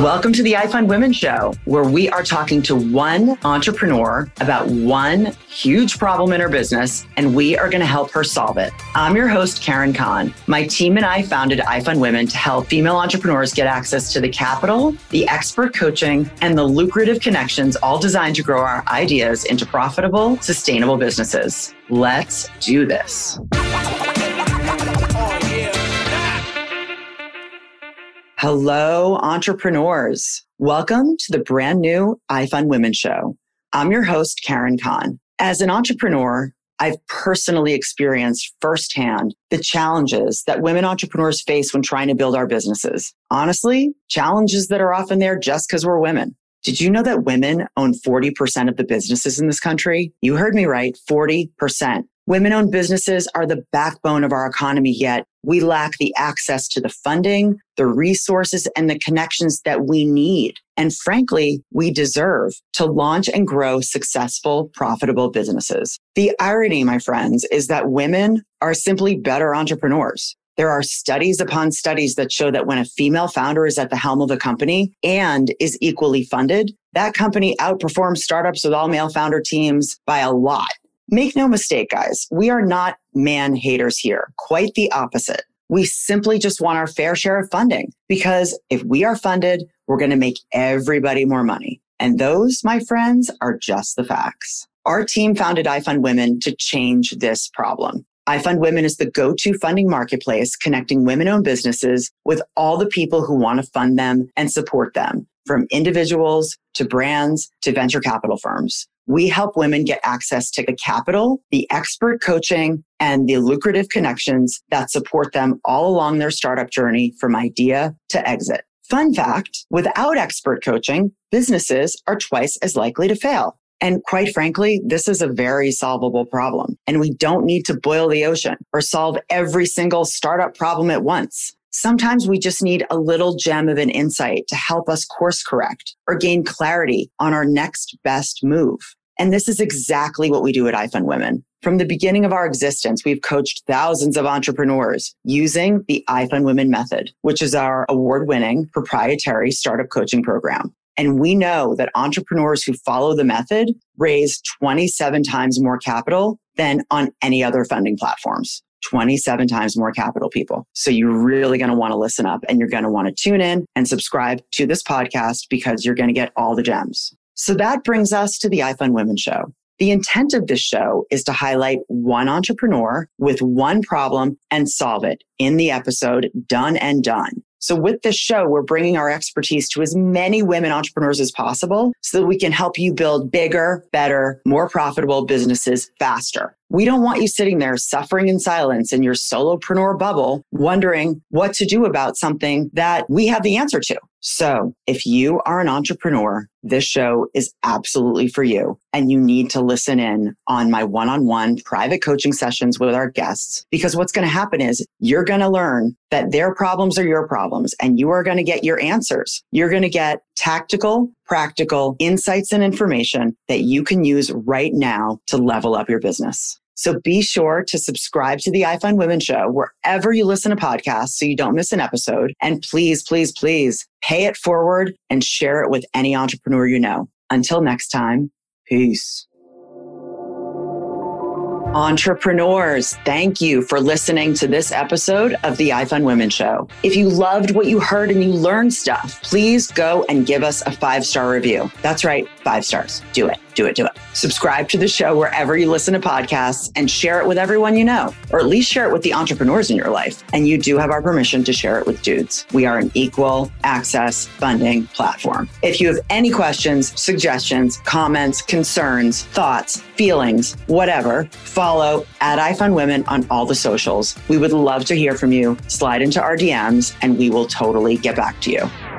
Welcome to the iFund Women Show, where we are talking to one entrepreneur about one huge problem in her business, and we are going to help her solve it. I'm your host, Karen Cahn. My team and I founded iFund Women to help female entrepreneurs get access to the capital, the expert coaching, and the lucrative connections, all designed to grow our ideas into profitable, sustainable businesses. Let's do this. Hello, entrepreneurs. Welcome to the brand new iFund Women Show. I'm your host, Karen Cahn. As an entrepreneur, I've personally experienced firsthand the challenges that women entrepreneurs face when trying to build our businesses. Honestly, challenges that are often there just because we're women. Did you know that women own 40% of the businesses in this country? You heard me right, 40%. Women owned businesses are the backbone of our economy, yet we lack the access to the funding, the resources, and the connections that we need. And frankly, we deserve to launch and grow successful, profitable businesses. The irony, my friends, is that women are simply better entrepreneurs. There are studies upon studies that show that when a female founder is at the helm of a company and is equally funded, that company outperforms startups with all male founder teams by a lot. Make no mistake, guys, we are not man haters here. Quite the opposite. We simply just want our fair share of funding because if we are funded, we're going to make everybody more money. And those, my friends, are just the facts. Our team founded iFund Women to change this problem. iFund Women is the go-to funding marketplace connecting women-owned businesses with all the people who want to fund them and support them, from individuals to brands to venture capital firms. We help women get access to the capital, the expert coaching, and the lucrative connections that support them all along their startup journey from idea to exit. Fun fact, without expert coaching, businesses are twice as likely to fail. And quite frankly, this is a very solvable problem. And we don't need to boil the ocean or solve every single startup problem at once. Sometimes we just need a little gem of an insight to help us course correct or gain clarity on our next best move. And this is exactly what we do at iFund Women. From the beginning of our existence, we've coached thousands of entrepreneurs using the iFund Women method, which is our award winning proprietary startup coaching program. And we know that entrepreneurs who follow the method raise 27 times more capital than on any other funding platforms. 27 times more capital people. So you're really going to want to listen up and you're going to want to tune in and subscribe to this podcast because you're going to get all the gems. So that brings us to the iFund Women Show. The intent of this show is to highlight one entrepreneur with one problem and solve it in the episode Done and Done. So with this show, we're bringing our expertise to as many women entrepreneurs as possible so that we can help you build bigger, better, more profitable businesses faster. We don't want you sitting there suffering in silence in your solopreneur bubble, wondering what to do about something that we have the answer to. So if you are an entrepreneur, this show is absolutely for you. And you need to listen in on my one on one private coaching sessions with our guests, because what's going to happen is you're going to learn that their problems are your problems and you are going to get your answers. You're going to get tactical, practical insights and information that you can use right now to level up your business. So be sure to subscribe to the iFund Women Show wherever you listen to podcasts so you don't miss an episode. And please, please, please pay it forward and share it with any entrepreneur you know. Until next time, peace. Entrepreneurs, thank you for listening to this episode of the iFund Women Show. If you loved what you heard and you learned stuff, please go and give us a five star review. That's right, five stars. Do it, do it, do it. Subscribe to the show wherever you listen to podcasts and share it with everyone you know, or at least share it with the entrepreneurs in your life. And you do have our permission to share it with dudes. We are an equal access funding platform. If you have any questions, suggestions, comments, concerns, thoughts, feelings, whatever, follow at iFund Women on all the socials. We would love to hear from you. Slide into our DMs and we will totally get back to you.